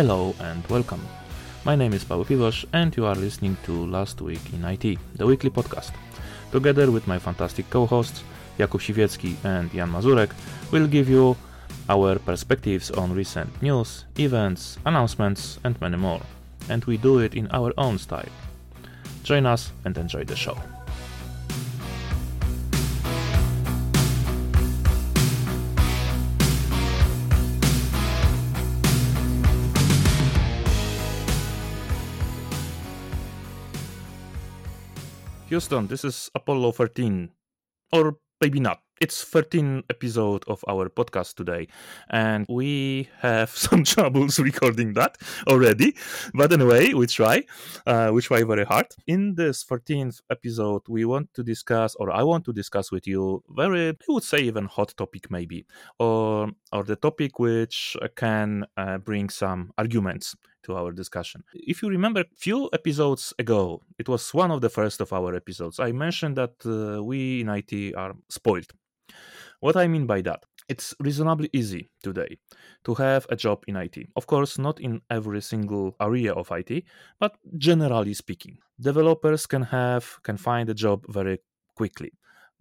Hello and welcome. My name is Paweł Piwosz and you are listening to Last Week in IT, the weekly podcast. Together with my fantastic co-hosts Jakub Siwiecki and Jan Mazurek, we'll give you our perspectives on recent news, events, announcements and many more. And we do it in our own style. Join us and enjoy the show. Houston, this is Apollo 13. Or maybe not. It's 13 episode of our podcast today. And we have some troubles recording that already. But anyway, we try. Uh, we try very hard. In this 13th episode, we want to discuss, or I want to discuss with you, very, I would say even hot topic maybe, or, or the topic which can uh, bring some arguments to our discussion. If you remember, a few episodes ago, it was one of the first of our episodes. I mentioned that uh, we in IT are spoiled. What I mean by that? It's reasonably easy today to have a job in IT. Of course, not in every single area of IT, but generally speaking, developers can have can find a job very quickly.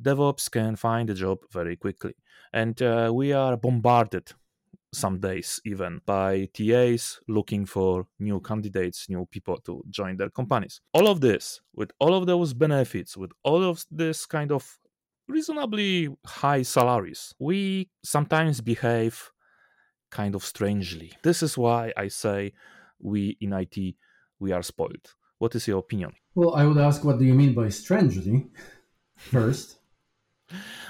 DevOps can find a job very quickly, and uh, we are bombarded some days even by TAs looking for new candidates, new people to join their companies. All of this, with all of those benefits, with all of this kind of reasonably high salaries, we sometimes behave kind of strangely. This is why I say we in IT we are spoiled. What is your opinion? Well, I would ask what do you mean by strangely first?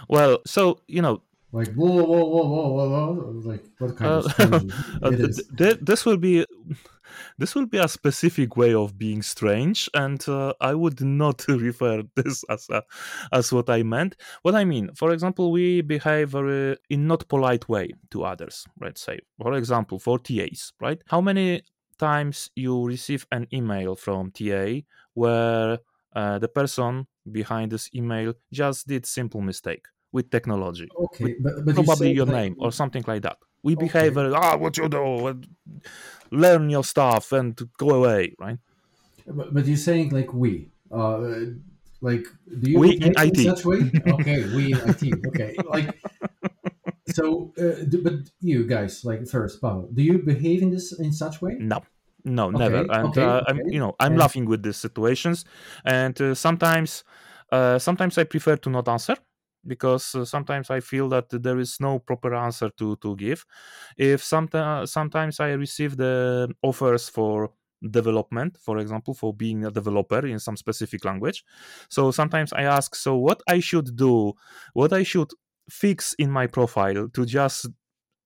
well, so you know, like whoa, whoa, whoa, whoa, whoa, whoa. like what kind uh, of strange uh, th- th- this will be this will be a specific way of being strange and uh, i would not refer this as a, as what i meant. What i mean for example we behave very in not polite way to others let's say for example for tas right? How many times you receive an email from ta where uh, the person behind this email just did simple mistake with technology. Okay, with but, but probably you your name or something like that. We Okay. behave ah, what you do, learn your stuff and go away, right? But, but you're saying like we, uh, like do you We in IT. such way? Okay, we in IT. Okay, like so. Uh, do, but you guys, like first, Pavel, do you behave in this in such way? No, no, Okay, never. And okay, uh, I'm, you know, I'm And- laughing with these situations, and uh, sometimes, uh, sometimes I prefer to not answer because uh, sometimes I feel that there is no proper answer to to give. If sometimes sometimes I receive the offers for development for example for being a developer in some specific language so sometimes i ask so what i should do what i should fix in my profile to just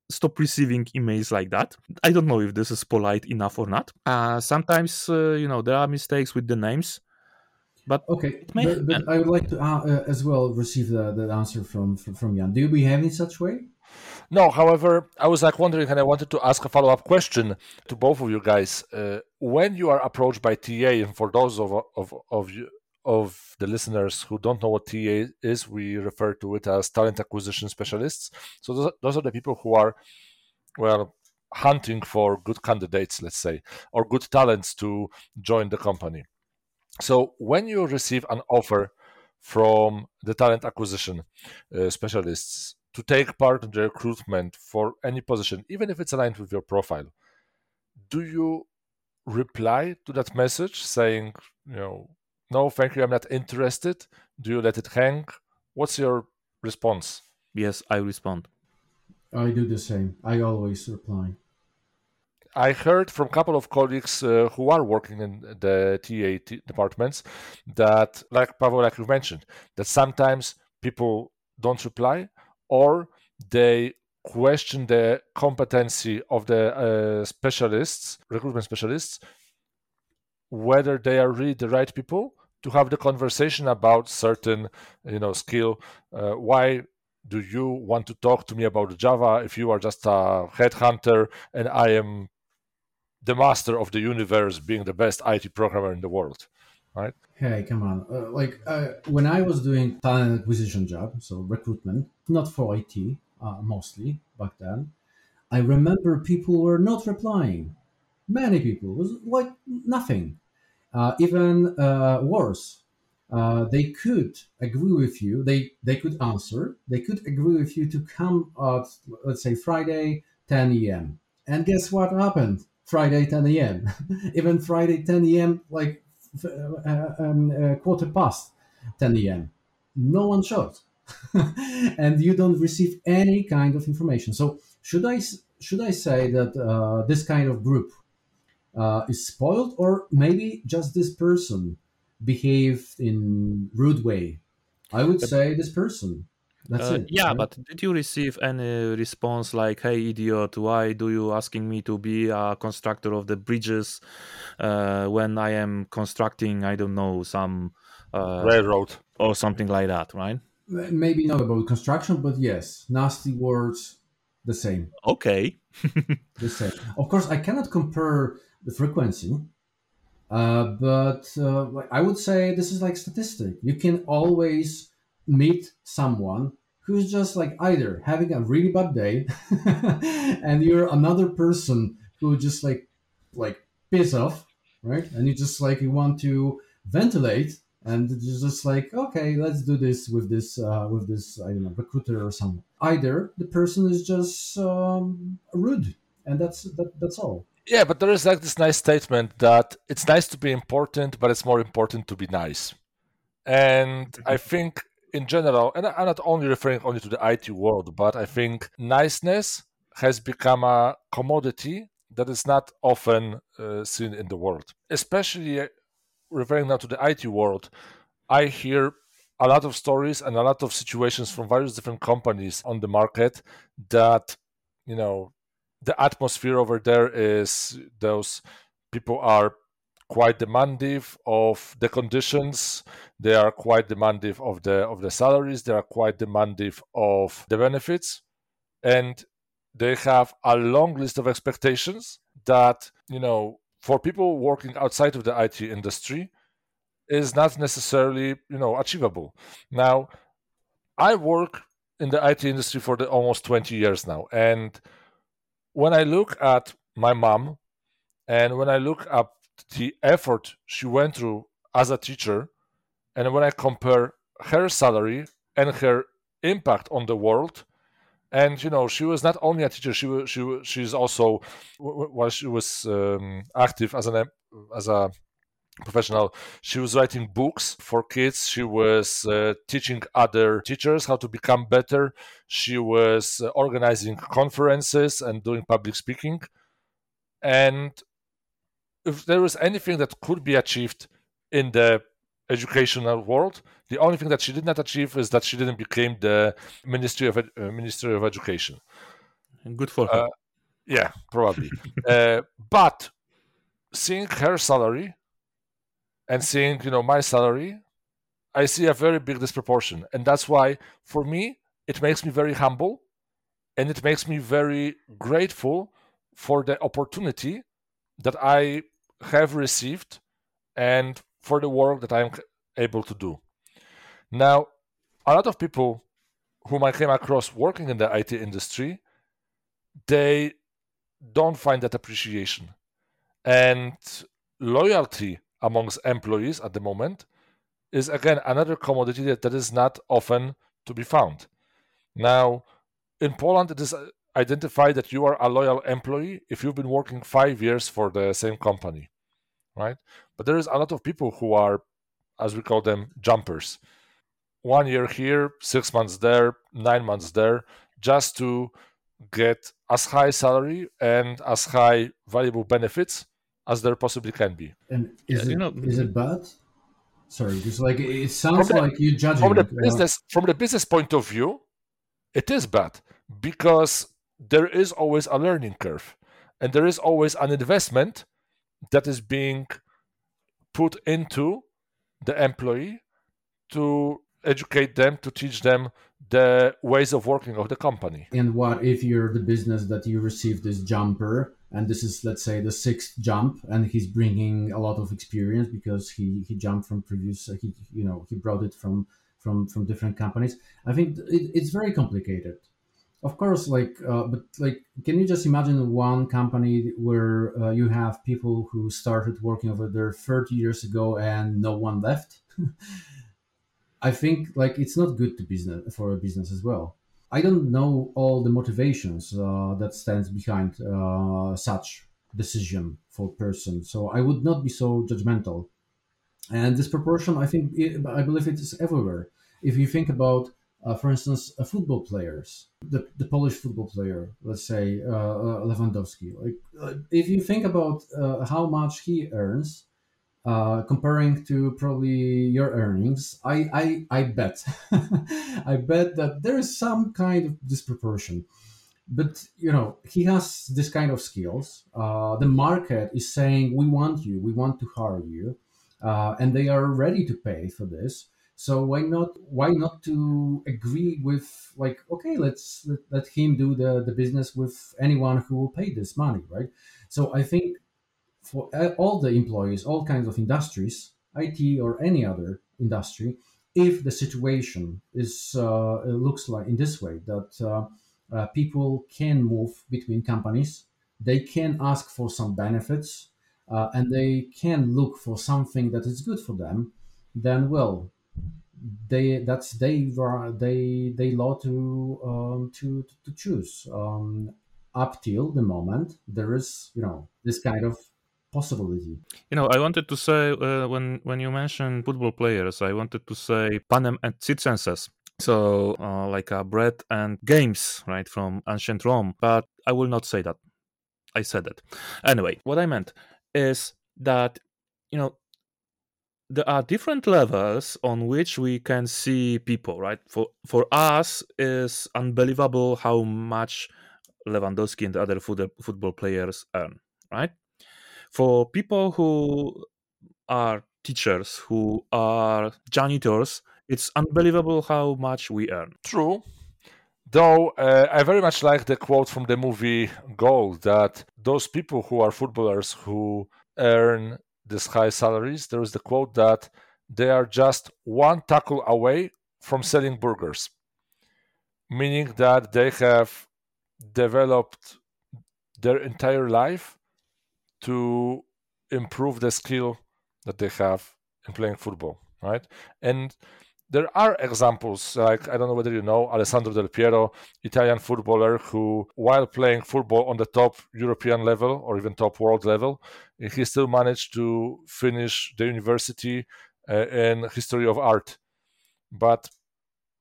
stop receiving emails like that. I don't know if this is polite enough or not. Uh, sometimes, uh, you know, there are mistakes with the names, but Okay, may but, but I would like to uh, uh, as well receive the, the answer from, from from Jan. Do you behave in such way? No, however, I was like wondering, and I wanted to ask a follow-up question to both of you guys. Uh, when you are approached by TA, and for those of of of you of the listeners who don't know what TA is, we refer to it as talent acquisition specialists. So those, those are the people who are, well, hunting for good candidates, let's say, or good talents to join the company. So when you receive an offer from the talent acquisition uh, specialists to take part in the recruitment for any position, even if it's aligned with your profile, do you reply to that message saying, you know, no, thank you, I'm not interested? Do you let it hang? What's your response? yes, I respond. I do the same. I always reply. I heard from a couple of colleagues uh, who are working in the TA departments that, like Pavel, like you mentioned, that sometimes people don't reply or they question the competency of the uh, specialists, recruitment specialists, whether they are really the right people to have the conversation about certain, you know, skill. Uh, why do you want to talk to me about Java if you are just a headhunter and I am the master of the universe, being the best IT programmer in the world, right? Hey, come on. Uh, like uh, when I was doing talent acquisition job, so recruitment, not for IT uh, mostly back then, I remember people were not replying. Many people was like nothing. Uh, even uh, worse, uh, they could agree with you. They they could answer. They could agree with you to come at let's say Friday 10 a.m. And guess what happened? Friday 10 a.m. even Friday 10 a.m. like uh, um, uh, quarter past 10 a.m. No one showed, and you don't receive any kind of information. So should I should I say that uh, this kind of group uh, is spoiled, or maybe just this person behaved in rude way? I would say this person. That's Uh, it. yeah, right? but did you receive any response like, "Hey, idiot, why do you asking me to be a constructor of the bridges uh, when I am constructing, I don't know, some uh, Railroad. or something like that?" Right? maybe not about construction, but yes, nasty words, the same. Okay. the same. Of course, I cannot compare the frequency, uh, but uh, I would say this is like statistic. You can always meet someone who's just like either having a really bad day, and you're another person who just like like piss off, right? And you just like you want to ventilate. And it's just like, okay, let's do this with this, uh, with this, I don't know, recruiter or something. Either the person is just um, rude, and that's that, that's all. Yeah, but there is like this nice statement that it's nice to be important, but it's more important to be nice. And I think in general, and I'm not only referring only to the IT world, but I think niceness has become a commodity that is not often uh, seen in the world. Especially uh, referring now to the IT world, I hear a lot of stories and a lot of situations from various different companies on the market that, you know, the atmosphere over there is those people are quite demanding of the conditions. They are quite demanding of the of the salaries. They are quite demanding of the benefits. And they have a long list of expectations that you know for people working outside of the IT industry is not necessarily you know achievable. Now i work in the IT industry for the almost 20 years now. And when I look at my mom and when I look at the effort she went through as a teacher, and when I compare her salary and her impact on the world, and you know she was not only a teacher, she was, she was, she's also while she was um, active as an as a professional she was writing books for kids she was uh, teaching other teachers how to become better she was uh, organizing conferences and doing public speaking and if there was anything that could be achieved in the educational world the only thing that she did not achieve is that she didn't become the ministry of uh, ministry of education. Good for her. Uh, yeah probably. Uh, but seeing her salary and seeing you know my salary i see a very big disproportion. And that's why for me it makes me very humble and it makes me very grateful for the opportunity that i have received and for the work that i'm able to do. Now a lot of people whom i came across working in the it industry they don't find that appreciation. And loyalty amongst employees at the moment is again another commodity that, that is not often to be found. Now, in Poland, it is identified that you are a loyal employee if you've been working five years for the same company, right? But there is a lot of people who are, as we call them, jumpers. One year here, six months there, nine months there, just to get as high salary and as high valuable benefits as there possibly can be. And is Yeah, it you know- is it bad? Sorry, just like it sounds the- like you're judging. from the it, business from the business point of view it is bad because there is always a learning curve and there is always an investment that is being put into the employee to educate them to teach them the ways of working of the company And what if you're the business that you receive this jumper, and this is let's say the sixth jump, and he's bringing a lot of experience because he he jumped from previous, uh, he you know he brought it from from from different companies. I think it, it's very complicated. Of course like uh, but like can you just imagine one company where uh, you have people who started working over there 30 years ago and no one left? I think like it's not good to business for a business as well. I don't know all the motivations uh, that stands behind uh, such decision for person so i would not be so judgmental. And this proportion i think i believe it is everywhere. If you think about uh, for instance, uh, football players, the, the Polish football player, let's say uh, uh Lewandowski. Like, uh, if you think about uh, how much he earns, comparing to probably your earnings, I I, I bet, I bet that there is some kind of disproportion. But you know, he has this kind of skills. the market is saying, "We want you. We want to hire you," and they are ready to pay for this so why not why not to agree with like okay let's let, let him do the, the business with anyone who will pay this money right? So i think for all the employees all kinds of industries it or any other industry if the situation is uh, looks like in this way that uh, uh, people can move between companies they can ask for some benefits uh, and they can look for something that is good for them then well they that's they were they they law to um, to to choose um, up till the moment there is you know this kind of possibility. You know, I wanted to say uh, when when you mentioned football players, I wanted to say panem et circenses. So uh, like uh, bread and games, right, from ancient Rome. But I will not say that. I said it anyway. What I meant is that you know there are different levels on which we can see people right? For for us is unbelievable how much lewandowski and other football players earn right? For people who are teachers who are janitors it's unbelievable how much we earn. True. Though uh, i very much like the quote from the movie goal that those people who are footballers who earn these high salaries, there is the quote that they are just one tackle away from selling burgers, meaning that they have developed their entire life to improve the skill that they have in playing football, right? And there are examples like I don't know whether you know Alessandro Del Piero, Italian footballer who, while playing football on the top European level or even top world level, he still managed to finish the university uh, in history of art. But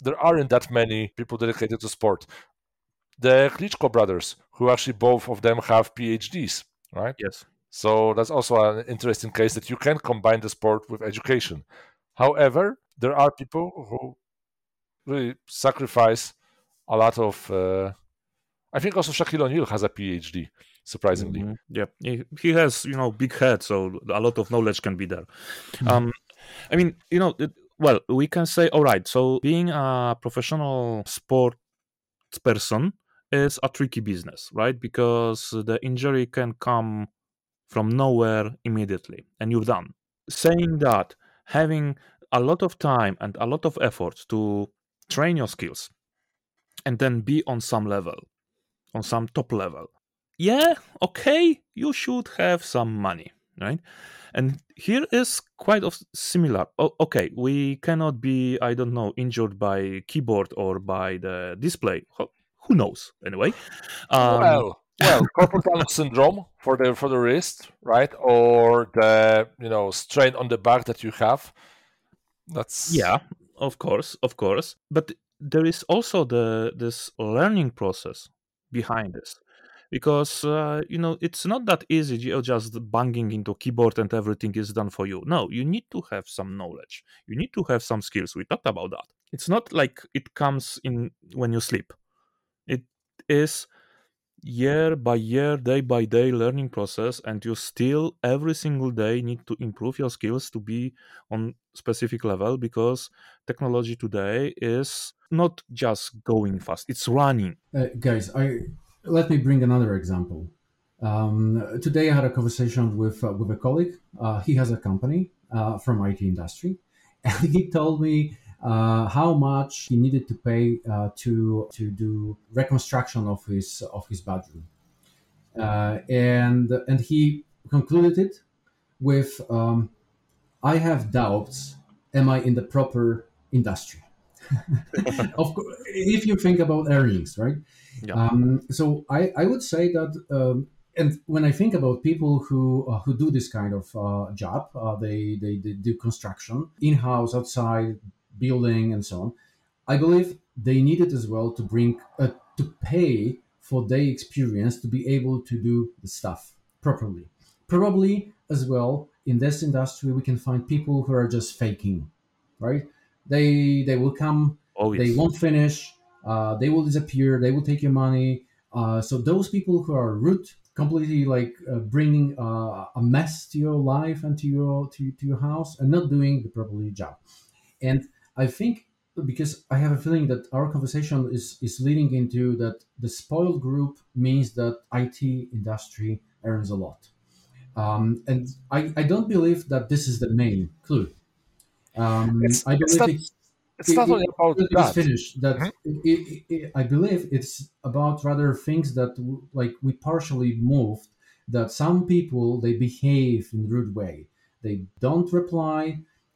there aren't that many people dedicated to sport. The Klitschko brothers, who actually both of them have PhDs, right? Yes. So that's also an interesting case that you can combine the sport with education. However, there are people who really sacrifice a lot of. Uh, I think also Shaquille O'Neal has a PhD, surprisingly. Mm-hmm. Yeah, he, he, has you know big head, so a lot of knowledge can be there. Mm-hmm. Um, I mean, you know, it, well, we can say, all right. So being a professional sports person is a tricky business, right? Because the injury can come from nowhere immediately, and you're done. Saying that, having a lot of time and a lot of effort to train your skills and then be on some level, on some top level. Yeah, okay, you should have some money, right? And here is quite of similar. Oh, okay, we cannot be, I don't know, injured by keyboard or by the display. Who knows? Anyway, um, well, well, carpal tunnel syndrome for the for the wrist, right, or the you know strain on the back that you have that's yeah, of course, of course. But there is also the this learning process behind this. Because uh, you know it's not that easy you're just banging into keyboard and everything is done for you. No you need to have some knowledge. You need to have some skills. We talked about that. It's not like it comes in when you sleep. It is year by year, day by day learning process, and you still every single day need to improve your skills to be on specific level because technology today is not just going fast; it's running. Uh, guys, I let me bring another example. Um, today, I had a conversation with uh, with a colleague. Uh, he has a company uh, from IT industry, and he told me uh, how much he needed to pay uh, to to do reconstruction of his of his bedroom, uh, and and he concluded it with, um, "I have doubts. Am I in the proper industry?" of course, if you think about earnings, right? Yeah. Um, so I, I would say that, um, and when I think about people who uh, who do this kind of uh, job, uh, they, they they do construction in house, outside, building, and so on. I believe they needed as well to bring uh, to pay for their experience to be able to do the stuff properly. Probably as well in this industry we can find people who are just faking, right? They they will come Oh, they won't finish uh, they will disappear they will take your money uh, so those people who are rude completely like uh, bringing uh, a mess to your life and to your to, to your house and not doing the properly job and i think because i have a feeling that our conversation is is leading into that the spoiled group means that it industry earns a lot um, and I, I don't believe that this is the main clue um, It's- i it's believe it's It's not it- only about it that. finished that Mhm. it, i believe it's about rather things that like we partially moved that some people they behave in rude way they don't reply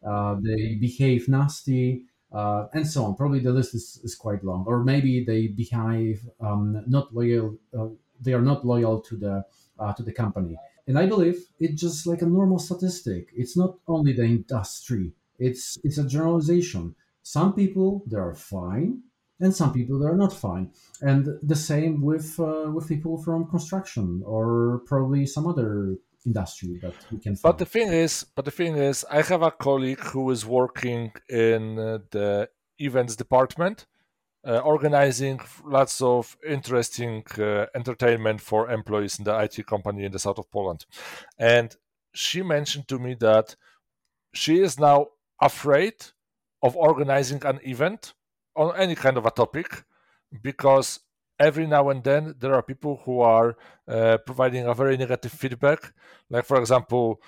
uh, they behave nasty uh, and so on. Probably the list is, is quite long. Or maybe they behave um, not loyal uh, they are not loyal to the uh, to the company. And i believe it's just like a normal statistic. It's not only the industry. It's it's a generalization. Some people they are fine and some people they are not fine. And the same with uh, with people from construction or probably some other industry that we can find. But the thing is, but the thing is, I have a colleague who is working in uh, the events department, uh, organizing lots of interesting uh, entertainment for employees in the IT company in the south of Poland, and she mentioned to me that she is now afraid of organizing an event on any kind of a topic because every now and then there are people who are uh, providing a very negative feedback. Like for example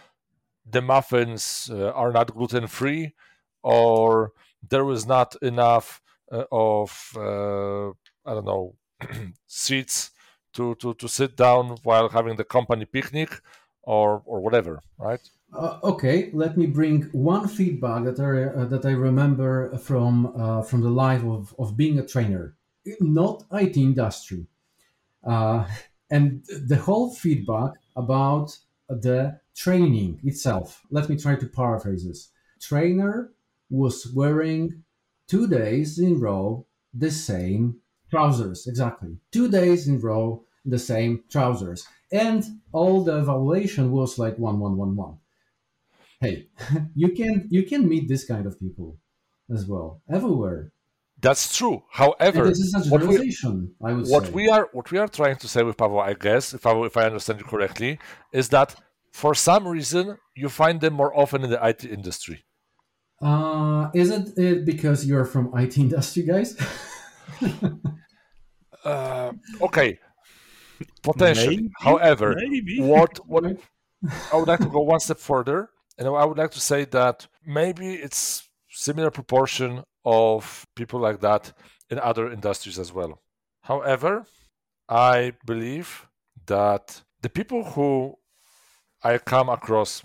the muffins uh, are not gluten free or there was not enough uh, of uh, i don't know seats to, to to sit down while having the company picnic or or whatever right? Uh, okay, let me bring one feedback that I uh, that I remember from uh, from the life of, of being a trainer, not IT industry, uh, and the whole feedback about the training itself. Let me try to paraphrase this. Trainer was wearing two days in row the same trousers, exactly. Two days in row the same trousers, and all the evaluation was like one one one one. Hey you can you can meet this kind of people as well everywhere that's true and however this is a what we- i would what say we are what we are trying to say with Pavel, I guess, if I if I understand you correctly, is that for some reason you find them more often in the IT industry. uh isn't it because you're from it industry guys Uh, okay, potentially. Maybe, However, Maybe. what what I would like to go one step further, and I would like to say that maybe it's similar proportion of people like that in other industries as well. However, I believe that the people who I come across,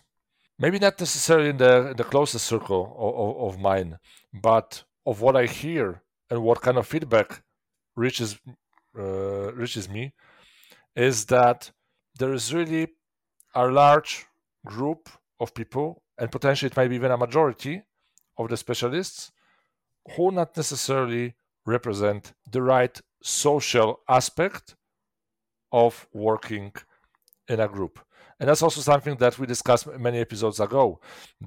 maybe not necessarily in the in the closest circle of, of, of mine, but of what I hear and what kind of feedback reaches uh, reaches me, is that there is really a large group of people, and potentially it might be even a majority of the specialists, who not necessarily represent the right social aspect of working in a group. And that's also something that we discussed many episodes ago.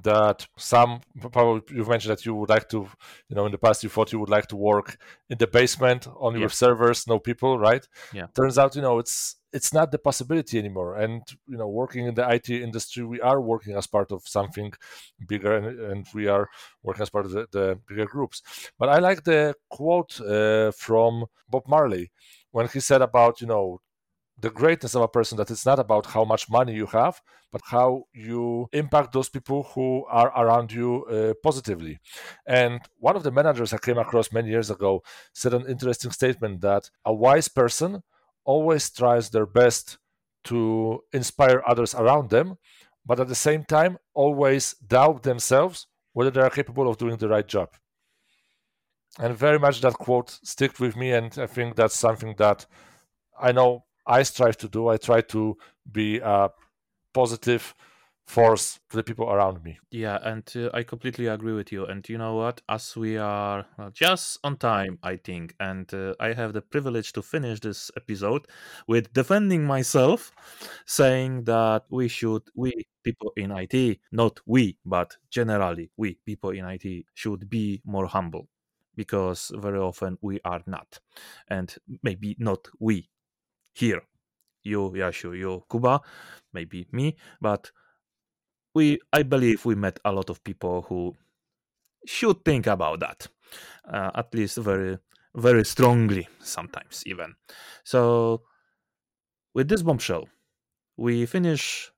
That some, probably you've mentioned that you would like to, you know, in the past you thought you would like to work in the basement, only Yeah. with servers, no people, right? Yeah. Turns out, you know, it's it's not the possibility anymore. And you know, working in the IT industry, we are working as part of something bigger, and, and we are working as part of the, the bigger groups. But I like the quote uh, from Bob Marley when he said about, you know, the greatness of a person that it's not about how much money you have, but how you impact those people who are around you uh, positively. And one of the managers I came across many years ago said an interesting statement that a wise person always tries their best to inspire others around them, but at the same time, always doubt themselves whether they are capable of doing the right job. And very much that quote stick with me, and I think that's something that I know I strive to do. I try to be a positive force to the people around me. Yeah, and uh, I completely agree with you. And you know what? As we are well, just on time, I think, and uh, I have the privilege to finish this episode with defending myself, saying that we should, we people in IT, not we, but generally, we people in IT should be more humble because very often we are not. And maybe not we here. You, Yashu, you, Kuba, maybe me, but we I believe we met a lot of people who should think about that, uh, at least very very strongly sometimes even. So with this bombshell, we finish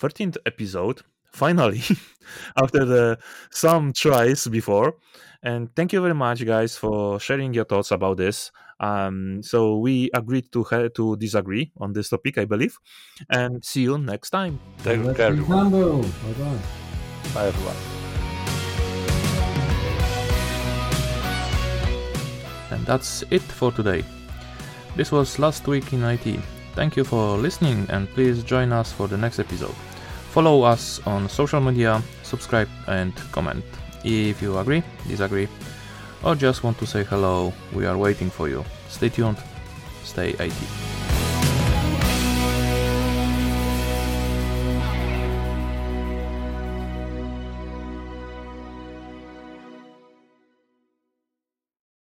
13th episode finally after the some tries before and thank you very much guys for sharing your thoughts about this um, so we agreed to ha- to disagree on this topic i believe and see you next time Take Let's care, everyone. Bye bye. Bye, everyone. And that's it for today. This was Last Week in IT. Thank you for listening and please join us for the next episode. Follow us on social media, subscribe and comment. If you agree, disagree, or just want to say hello, we are waiting for you. Stay tuned, stay IT.